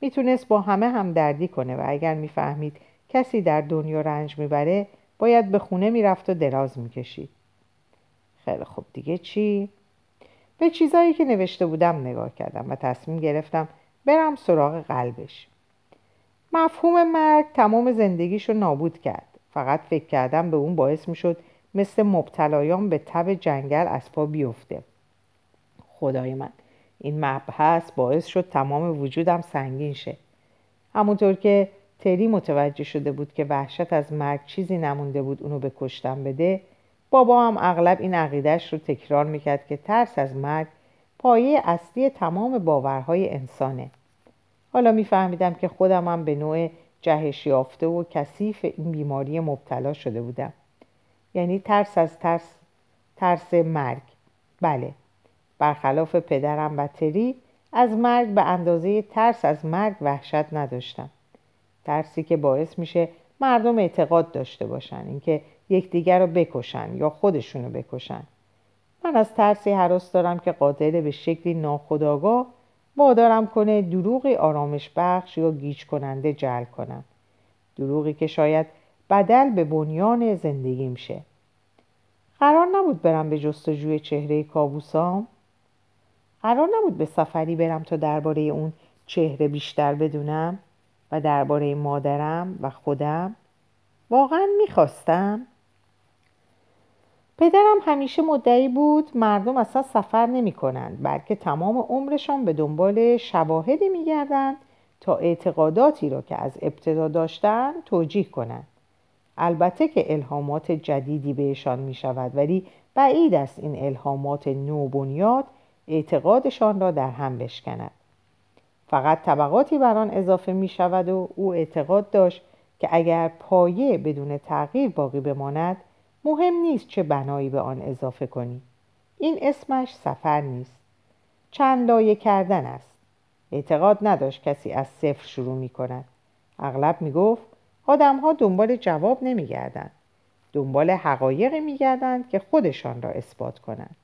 می‌تونست با همه هم دردی کنه و اگر می‌فهمید کسی در دنیا رنج می‌بره باید به خونه می‌رفت و دراز می‌کشید. خیلی خوب. دیگه چی؟ به چیزایی که نوشته بودم نگاه کردم و تصمیم گرفتم برم سراغ قلبش. مفهوم مرگ تمام زندگیشو نابود کرد. فقط فکر کردم به اون باعث می‌شد مثل مبتلایان به تب جنگل از پا بیفته. خدای من این مبحث باعث شد تمام وجودم سنگین شه. همونطور که تری متوجه شده بود که وحشت از مرگ چیزی نمونده بود اونو به کشتن بده بابا هم اغلب این عقیدهش رو تکرار می‌کرد که ترس از مرگ پایه اصلی تمام باورهای انسانه. حالا میفهمیدم که خودم هم به نوع جهش یافته و کثیف این بیماری مبتلا شده بودم. یعنی ترس از ترس ترس مرگ. بله برخلاف پدرم و تری از مرگ به اندازه ترس از مرگ وحشت نداشتم. ترسی که باعث میشه مردم اعتقاد داشته باشن اینکه یکدیگر رو بکشن یا خودشونو بکشن. من از ترسی حراس دارم که قادر به شکلی ناخداگاه وادارم کنه دروغی آرامش بخش یا گیج کننده جل کنم. دروغی که شاید بدل به بنیان زندگیم شه. قرار نبود برم به جستجوی چهره کابوسام. قرار نبود به سفری برم تا درباره اون چهره بیشتر بدونم و درباره مادرم و خودم. واقعا می‌خواستم. پدرم همیشه مدعی بود مردم اصلا سفر نمی کنند بلکه تمام عمرشان به دنبال شواهدی می گردند تا اعتقاداتی را که از ابتدا داشتن توجیه کنند. البته که الهامات جدیدی بهشان می شود ولی بعید است این الهامات نوبنیاد اعتقادشان را در هم بشکند. فقط طبقاتی بر آن اضافه می شود و او اعتقاد داشت که اگر پایه بدون تغییر باقی بماند مهم نیست چه بنایی به آن اضافه کنی. این اسمش سفر نیست. چند لایه کردن است. اعتقاد نداشت کسی از صفر شروع می کند. اغلب می گفت آدم ها دنبال جواب نمی گردن. دنبال حقایقی می گردن که خودشان را اثبات کنند.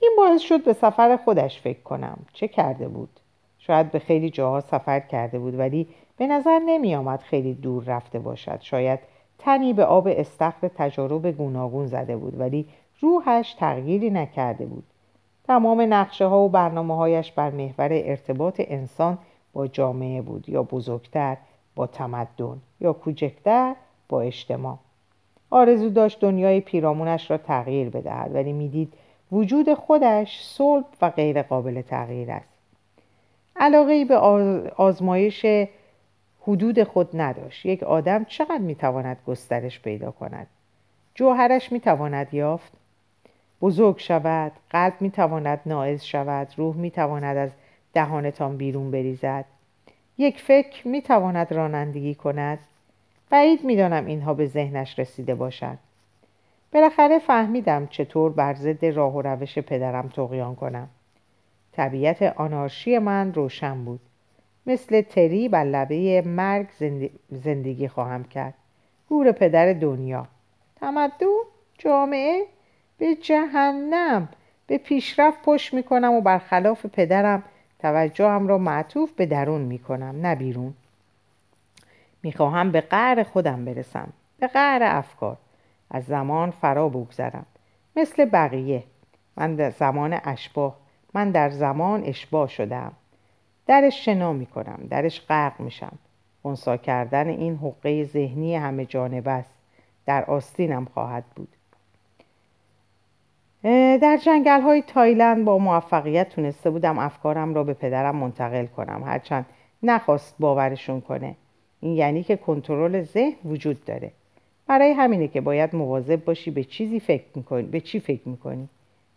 این باعث شد به سفر خودش فکر کنم. چه کرده بود؟ شاید به خیلی جاها سفر کرده بود ولی به نظر نمی آمد خیلی دور رفته باشد. شاید تنی به آب استخر تجارب گوناگون زده بود ولی روحش تغییری نکرده بود. تمام نقشه ها و برنامه هایش بر محور ارتباط انسان با جامعه بود یا بزرگتر با تمدن یا کوچکتر با اجتماع. آرزو داشت دنیای پیرامونش را تغییر بدهد ولی می‌دید وجود خودش صلب و غیر قابل تغییر است. علاقه به آزمایش حدود خود نداشت. یک آدم چقدر می‌تواند گسترش پیدا کند؟ جوهرش می‌تواند یافت؟ بزرگ شود قلب می‌تواند ناعز شود روح می‌تواند از دهانتان بیرون بریزد. یک فکر می‌تواند رانندگی کند. بعید می‌دانم اینها به ذهنش رسیده باشد. بالاخره فهمیدم چطور بر ضد راه و روش پدرم تقیان کنم. طبیعت آنارشی من روشن بود. مثل تری بر لبه مرگ زندگی خواهم کرد. گور پدر دنیا. تمدن جامعه به جهنم. به پیشرفت پشت می‌کنم و برخلاف پدرم توجهم را معطوف به درون می‌کنم نه بیرون. می‌خواهم به قعر خودم برسم به قعر افکار. از زمان فرا بگذرم. مثل بقیه. من در زمان اشباه. من در زمان اشباه شدم درش شنا می‌کنم درش غرق میشم. خونسا کردن این حقه ذهنی همه جانبه است. در آستینم خواهد بود. در جنگل های تایلند با موفقیت تونسته بودم افکارم را به پدرم منتقل کنم. هرچند نخواست باورشون کنه. این یعنی که کنترل ذهن وجود داره. برای همینه که باید مواظب باشی به چیزی فکر می‌کنی به چی فکر می‌کنی؟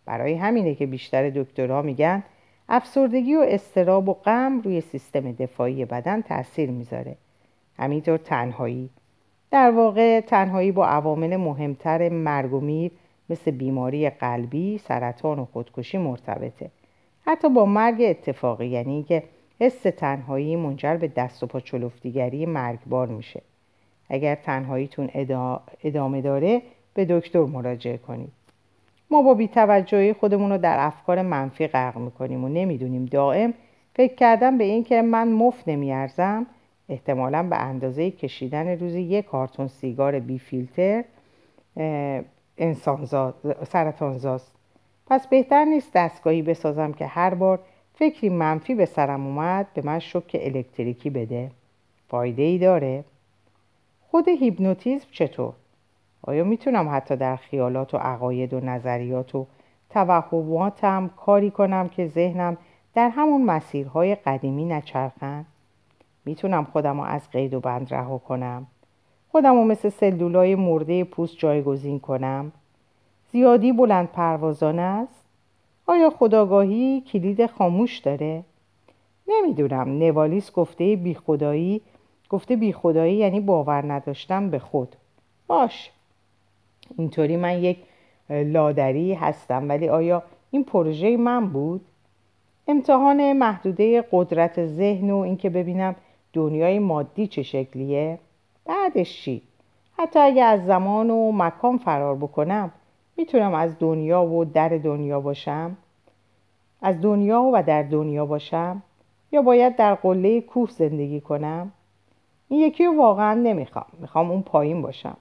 برای همینه که بیشتر دکترها میگن افسردگی و استراب و غم روی سیستم دفاعی بدن تاثیر می‌ذاره. همینطور تنهایی. در واقع تنهایی با عوامل مهمتر مرگ و میر مثل بیماری قلبی، سرطان و خودکشی مرتبطه. حتی با مرگ اتفاقی یعنی که حس تنهایی منجر به دست و پا چلفتیگری مرگبار میشه. اگر تنهاییتون ادامه داره به دکتر مراجعه کنید. ما با بیتوجهی خودمون رو در افکار منفی غرق می‌کنیم و نمی‌دونیم دائم فکر کردن به این که من مفت نمیارزم احتمالا به اندازه کشیدن روزی یک کارتون سیگار بی فیلتر سرطانزاست. پس بهتر نیست دستگاهی بسازم که هر بار فکری منفی به سرم اومد به من شک الکتریکی بده. فایده ای داره. خود هیپنوتیزم چطور؟ آیا می‌تونم حتی در خیالات و عقاید و نظریات و توهماتم کاری کنم که ذهنم در همون مسیرهای قدیمی نچرخن؟ می‌تونم خودم رو از قید و بند رها کنم؟ خودم رو مثل سلولای مرده پوست جایگزین کنم؟ زیادی بلند پروازانه است؟ آیا خداگاهی کلید خاموش داره؟ نمی‌دونم نوالیس گفته بی خدایی گفته بی خدایی یعنی باور نداشتم به خود باش اینطوری من یک لادری هستم ولی آیا این پروژه من بود؟ امتحان محدوده قدرت ذهن و اینکه ببینم دنیای مادی چه شکلیه؟ بعدش چی؟ حتی اگه از زمان و مکان فرار بکنم می‌تونم از دنیا و در دنیا باشم؟ از دنیا و در دنیا باشم؟ یا باید در قله کوه زندگی کنم؟ این یکی رو واقعا نمی‌خوام می‌خوام اون پایین باشم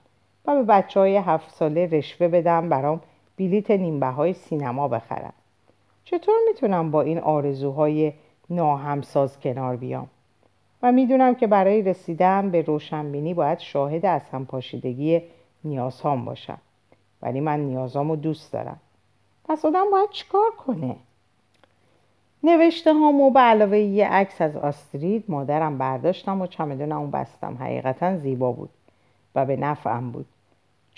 به بچه های هفت ساله رشوه بدم برام بلیت نیمبه های سینما بخرم. چطور می‌تونم با این آرزوهای ناهمساز کنار بیام؟ و می‌دونم که برای رسیدن به روشنبینی باید شاهد از هم پاشیدگی نیازهام باشم. ولی من نیازامو دوست دارم. پس آدم باید چیکار کنه؟ نوشته هامو به علاوه یه عکس از آسترید مادرم برداشتم و چمدونمو بستم حقیقتا زیبا بود و به نفعم بود.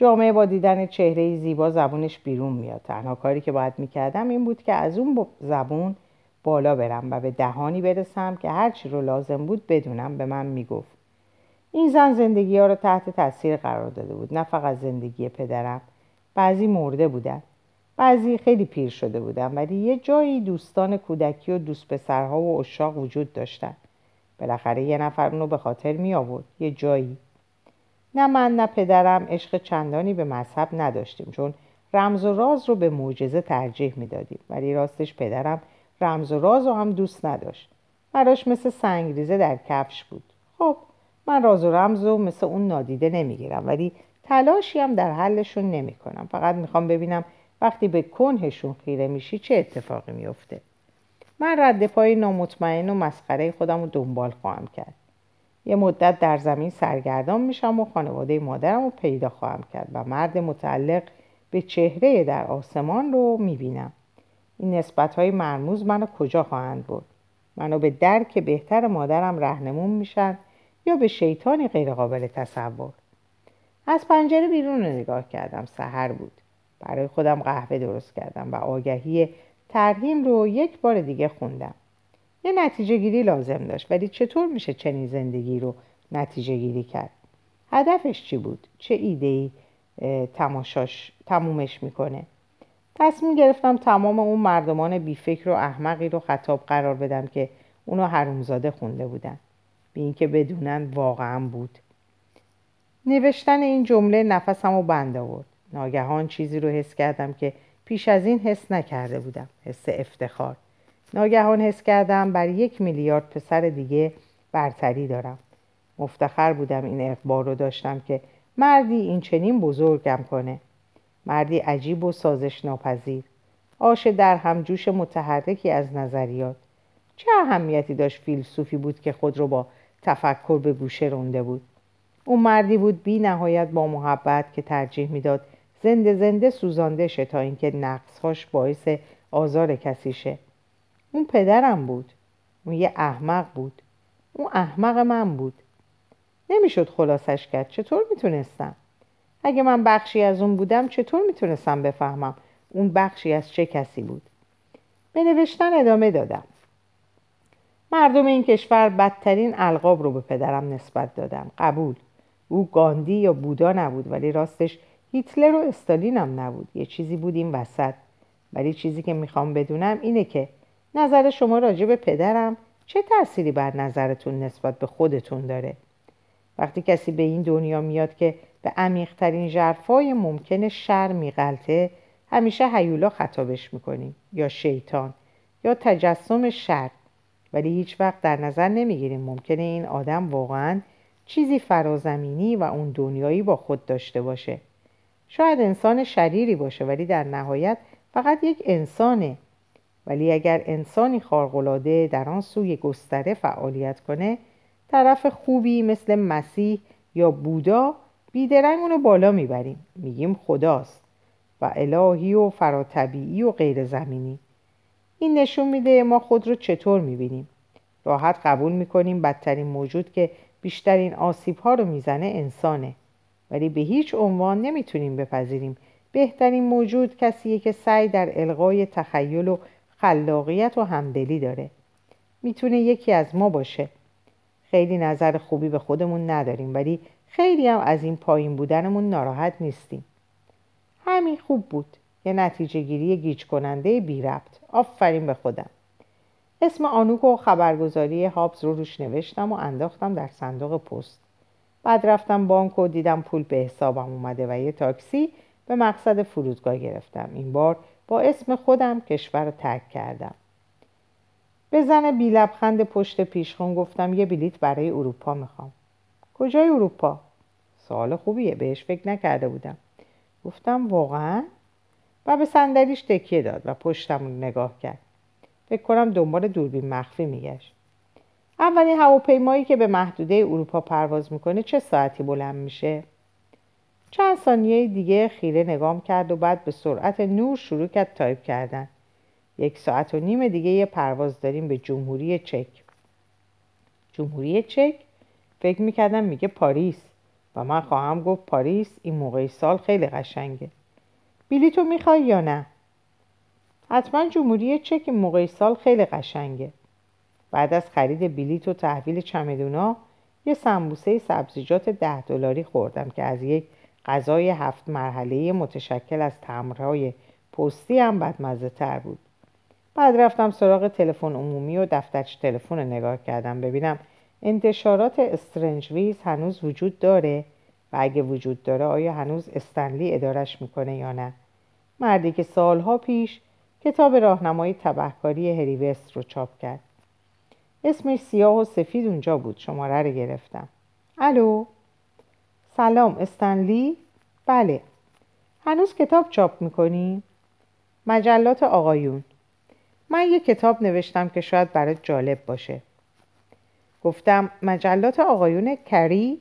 جامعه با دیدن چهره زیبا زبونش بیرون میاد. تنها کاری که باید می‌کردم این بود که از اون زبون بالا برم و به دهانی برسم که هرچی رو لازم بود بدونم به من می‌گفت. این زن زندگی ها رو تحت تاثیر قرار داده بود. نه فقط زندگی پدرم بعضی مرده بودن بعضی خیلی پیر شده بودن ولی یه جایی دوستان کودکی و دوست پسرها و اشاق وجود داشتن. بالاخره یه نفر اونو به خاطر می آورد یه جایی. نه من نه پدرم عشق چندانی به مذهب نداشتیم چون رمز و راز رو به معجزه ترجیح می‌دادیم. ولی راستش پدرم رمز و راز رو هم دوست نداشت. براش مثل سنگریزه در کفش بود. خب من راز و رمز رو مثل اون نادیده نمی‌گیرم ولی تلاشی هم در حلشون نمی‌کنم. فقط می‌خوام ببینم وقتی به کنهشون خیره میشی چه اتفاقی میفته من رد پای نامطمئن و مسخره خودم رو دنبال خواهم کرد. یه مدت در زمین سرگردان میشم و خانواده مادرم رو پیدا خواهم کرد و مرد متعلق به چهره در آسمان رو می‌بینم. این نسبت های مرموز منو کجا خواهند بود منو به درک بهتر مادرم رهنمون میشن یا به شیطانی غیرقابل تصور؟ از پنجره بیرون رو نگاه کردم سحر بود. برای خودم قهوه درست کردم و آگهی ترهیم رو یک بار دیگه خوندم. یه نتیجه گیری لازم داشت. ولی چطور میشه چنین زندگی رو نتیجه گیری کرد؟ هدفش چی بود؟ چه ایده ای تماشاش تمومش می‌کنه؟ تصمیم گرفتم تمام اون مردمان بیفکر و احمقی رو خطاب قرار بدم که اونو حرومزاده خونده بودن. به اینکه بدونن واقعا بود. نوشتن این جمله نفسم رو بند آورد. ناگهان چیزی رو حس کردم که پیش از این حس نکرده بودم. حس افتخار. ناگهان حس کردم بر یک میلیارد پسر دیگه برتری دارم. مفتخر بودم این اقبار رو داشتم که مردی این چنین بزرگم کنه. مردی عجیب و سازش ناپذیر آش در هم جوش متحرکی از نظریات. چه اهمیتی داشت فیلسوفی بود که خود رو با تفکر به گوشه رونده بود؟ اون مردی بود بی نهایت با محبت که ترجیح می‌داد زنده زنده سوزانده شه تا اینکه نقصهاش باعث آزار کسی شه. اون پدرم بود. اون یه احمق بود. اون احمق من بود. نمی‌شد خلاصش کرد. چطور می‌تونستم؟ اگه من بخشی از اون بودم چطور می‌تونستم بفهمم اون بخشی از چه کسی بود؟ به نوشتن ادامه دادم. مردم این کشور بدترین القاب رو به پدرم نسبت دادم. قبول. او گاندی یا بودا نبود ولی راستش هیتلر و استالین هم نبود. یه چیزی بود این وسط. ولی چیزی که می‌خوام بدونم اینه که نظر شما راجع به پدرم چه تأثیری بر نظرتون نسبت به خودتون داره؟ وقتی کسی به این دنیا میاد که به عمیقترین جرفای ممکن شر میغلطه همیشه حیولا خطابش می‌کنیم یا شیطان یا تجسم شر. ولی هیچ وقت در نظر نمی‌گیریم ممکنه این آدم واقعا چیزی فرازمینی و اون دنیایی با خود داشته باشه. شاید انسان شریری باشه ولی در نهایت فقط یک انسانه. ولی اگر انسانی خارق‌العاده در آن سوی گستره فعالیت کنه طرف خوبی مثل مسیح یا بودا بیدرنگ اونو بالا می‌بریم. میگیم خداست و الهی و فراتبیعی و غیر زمینی این نشون میده ما خود رو چطور می‌بینیم. راحت قبول می‌کنیم بدترین موجود که بیشترین آسیب ها رو می‌زنه انسانه. ولی به هیچ عنوان نمی‌تونیم بپذیریم. بهترین موجود کسیه که سعی در القای تخیل و خلاقیت و همدلی داره. می‌تونه یکی از ما باشه. خیلی نظر خوبی به خودمون نداریم ولی خیلی هم از این پایین بودنمون ناراحت نیستیم. همین خوب بود. یه نتیجه گیری گیج کننده بی ربط. آفرین به خودم. اسم آنوک و خبرگزاری هابز رو روش نوشتم و انداختم در صندوق پست. بعد رفتم بانک و دیدم پول به حسابم اومده و یه تاکسی به مقصد فرودگاه گرفتم. این بار با اسم خودم کشور رو ترک کردم. به زن بی لبخند پشت پیشخون گفتم یه بلیت برای اروپا می‌خوام. کجای اروپا؟ سوال خوبیه بهش فکر نکرده بودم. گفتم واقعا؟ و به صندلیش تکیه داد و پشتم نگاه کرد. فکر کنم دنبال دوربین مخفی میگشت. اولین هواپیمایی که به محدوده اروپا پرواز می‌کنه چه ساعتی بلند میشه؟ چند ثانیه دیگه خیره نگام کرد و بعد به سرعت نور شروع کرد تایپ کردن. یک ساعت و نیم دیگه یه پرواز داریم به جمهوری چک. جمهوری چک؟ فکر می‌کردم میگه پاریس. و من خواهم گفت پاریس این موقع سال خیلی قشنگه. بلیتو می‌خوای یا نه؟ حتما جمهوری چک این موقع سال خیلی قشنگه. بعد از خرید بلیت و تحویل چمدونا یه سمبوسه سبزیجات ده دلاری خوردم که از یک غذای هفت مرحله متشکل از تمرهای پستی هم بدمزه تر بود. بعد رفتم سراغ تلفن عمومی و دفترچه تلفن نگاه کردم ببینم انتشارات استرنج ویز هنوز وجود داره و اگه وجود داره آیا هنوز استنلی ادارش می‌کنه یا نه؟ مردی که سالها پیش کتاب راهنمای تبهکاری هری وست رو چاپ کرد. اسمش سیاه و سفید اونجا بود. شماره رو گرفتم. الو؟ سلام استنلی؟ بله. هنوز کتاب چاپ می‌کنی؟ مجلات آقایون. من یه کتاب نوشتم که شاید برات جالب باشه. گفتم مجلات آقایون کری؟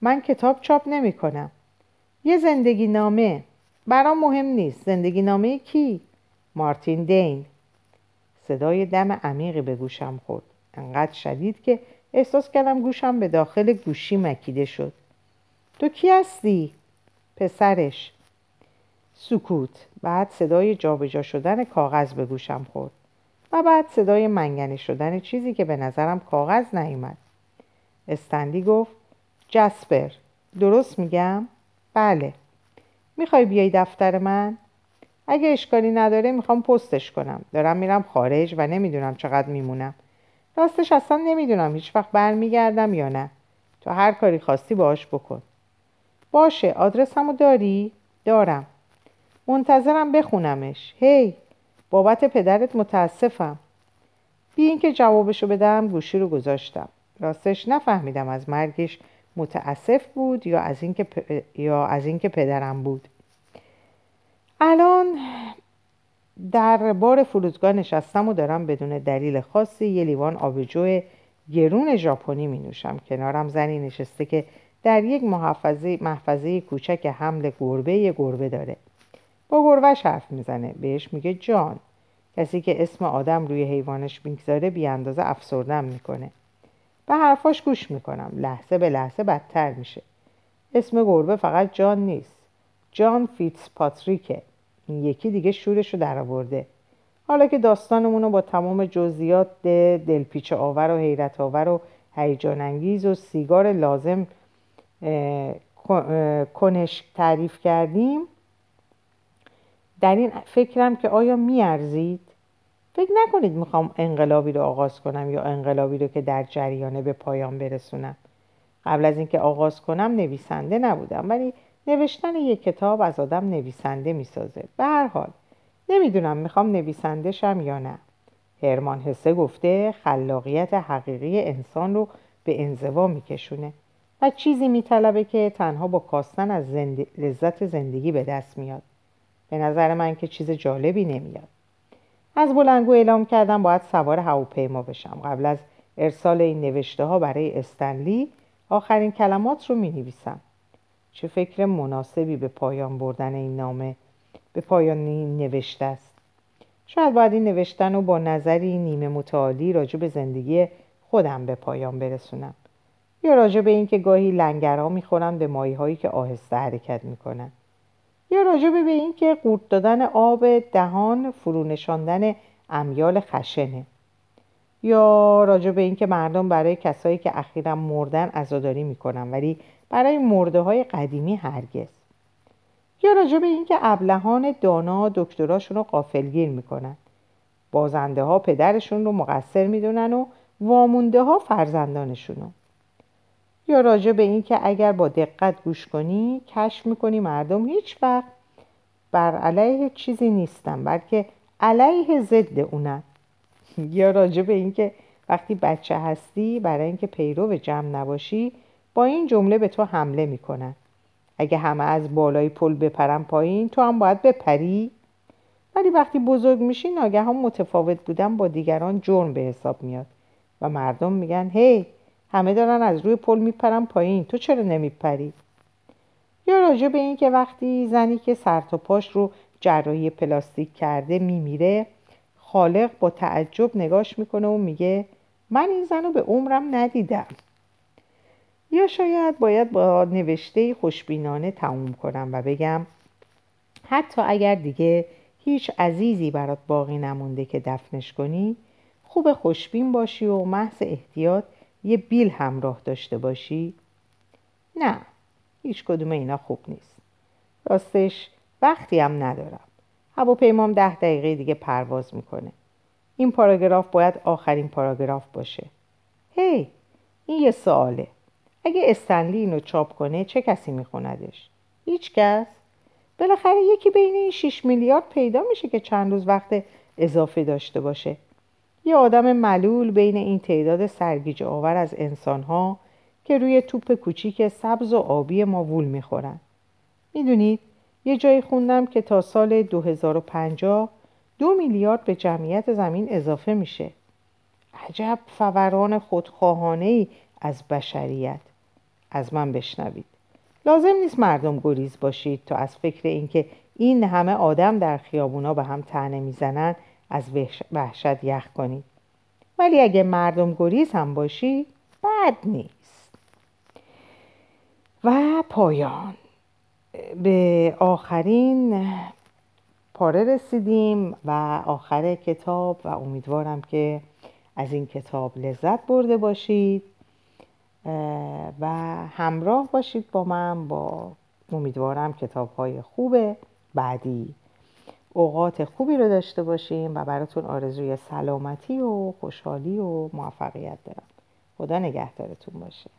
من کتاب چاپ نمی کنم یه زندگی نامه. برام مهم نیست. زندگی نامه کی؟ مارتین دین. صدای دم عمیقی به گوشم خورد. انقدر شدید که احساس کردم گوشم به داخل گوشی مکیده شد. تو کی هستی؟ پسرش. سکوت. بعد صدای جابجا شدن کاغذ به گوشم خورد. و بعد صدای منگنه شدن چیزی که به نظرم کاغذ نیومد. استندی گفت جسپر. درست میگم؟ بله. می‌خوای بیای دفتر من؟ اگه اشکالی نداره می‌خوام پستش کنم. دارم میرم خارج و نمی‌دونم چقدر میمونم. راستش اصلا نمی‌دونم هیچ وقت برمیگردم یا نه. تو هر کاری خواستی باش بکن. باشه آدرسمو داری؟ دارم. منتظرم بخونمش. هی بابت پدرت متاسفم. بی اینکه جوابشو بدم گوشی رو گذاشتم. راستش نفهمیدم از مرگش متاسف بود یا از اینکه یا از اینکه پدرم بود. الان در بار فرودگاه نشستم و دارم بدون دلیل خاصی یه لیوان آبجو گرون ژاپنی می نوشم. کنارم زنی نشسته که در یک محفظه, محفظه کوچک حمل گربه یه گربه داره. با گربهش حرف می‌زنه. بهش میگه جان. کسی که اسم آدم روی حیوانش می‌گذاره بی اندازه افسردم می‌کنه. به حرفاش گوش می‌کنم. لحظه به لحظه بدتر میشه. اسم گربه فقط جان نیست. جان فیتس پاتریکه این یکی دیگه شورش رو درآورده حالا که داستانمون رو با تمام جزئیات دلپیچ آور و حیرت آور و هیجان انگیز و سیگار لازم کنش تعریف کردیم. در این فکرم که آیا میارزید؟ فکر نکنید می‌خوام انقلابی رو آغاز کنم یا انقلابی رو که در جریانه به پایان برسونم. قبل از اینکه آغاز کنم نویسنده نبودم ولی نوشتن یک کتاب از آدم نویسنده می‌سازه. به هر حال نمی‌دونم می‌خوام نویسنده شم یا نه. هرمان حسه گفته خلاقیت حقیقی انسان رو به انزوا میکشونه. و چیزی میطلبه که تنها با کاستن از لذت زندگی به دست میاد. به نظر من که چیز جالبی نمیاد. از بلنگو اعلام کردم باید سوار هواپیما بشم. قبل از ارسال این نوشته ها برای استنلی آخرین کلمات رو می نویسم چه فکر مناسبی به پایان بردن این نامه به پایان این نوشته است. شاید باید این نوشتن رو با نظری نیمه متعالی راجع به زندگی خودم به پایان برسونم. یا راجع به اینکه گاهی لنگرها می‌خورن به ماهی هایی که آهسته حرکت می‌کنن. یا راجع به اینکه قورت دادن آب دهان فرو نشاندن امیال خشنه. یا راجع به اینکه مردم برای کسایی که اخیرا مردن عزاداری می‌کنن ولی برای مرده های قدیمی هرگز. یا راجع به اینکه ابلهان دانا دکتراشون رو قافلگیر می‌کنن. بازنده ها پدرشون رو مقصر می‌دونن و وامونده ها فرزندانشونو یا راجع به این که اگر با دقت گوش کنی کشف می‌کنی مردم هیچ وقت بر علیه چیزی نیستن بلکه علیه ضد اونن. یا راجع به این که وقتی بچه هستی برای اینکه پیرو جمع نباشی با این جمله به تو حمله می‌کنن. اگه همه از بالای پل بپرن پایین تو هم باید بپری. ولی وقتی بزرگ میشی ناگهان متفاوت بودن با دیگران جرم به حساب میاد. و مردم میگن هی همه دارن از روی پل میپرن پایین. تو چرا نمیپری؟ یا راجع به این که وقتی زنی که سر تا پاش رو جراحی پلاستیک کرده میمیره خالق با تعجب نگاش می‌کنه و میگه من این زن رو به عمرم ندیدم. یا شاید باید با نوشته خوشبینانه تموم کنم و بگم حتی اگر دیگه هیچ عزیزی برات باقی نمونده که دفنش کنی خوب خوشبین باشی و محض احتیاط یه بیل همراه داشته باشی؟ نه هیچ کدوم اینا خوب نیست. راستش وقتی هم ندارم. هواپیمام ده دقیقه دیگه پرواز می‌کنه. این پاراگراف باید آخرین پاراگراف باشه. هی این یه سواله. اگه استنلی اینو چاپ کنه چه کسی میخوندش؟ هیچ کس؟ بالاخره یکی بین این 6 میلیارد پیدا میشه که چند روز وقت اضافه داشته باشه. یه آدم ملول بین این تعداد سرگیج آور از انسانها که روی توپ کوچیک سبز و آبی ما وول می‌خورن. می‌دونید یه جایی خوندم که تا سال 2050 دو میلیارد به جمعیت زمین اضافه میشه. عجب فوران خودخواهانه ای از بشریت. از من بشنوید. لازم نیست مردم گریز باشید تا از فکر اینکه این همه آدم در خیابونا به هم تنه می‌زنن از وحشت یخ کنید ولی اگه مردم گریز هم باشی بد نیست. و پایان. به آخرین پاره رسیدیم و آخر کتاب و امیدوارم که از این کتاب لذت برده باشید. و همراه باشید با من با امیدوارم کتاب های خوب بعدی اوقات خوبی رو داشته باشیم و براتون آرزوی سلامتی و خوشحالی و موفقیت دارم. خدا نگهدارتون باشه.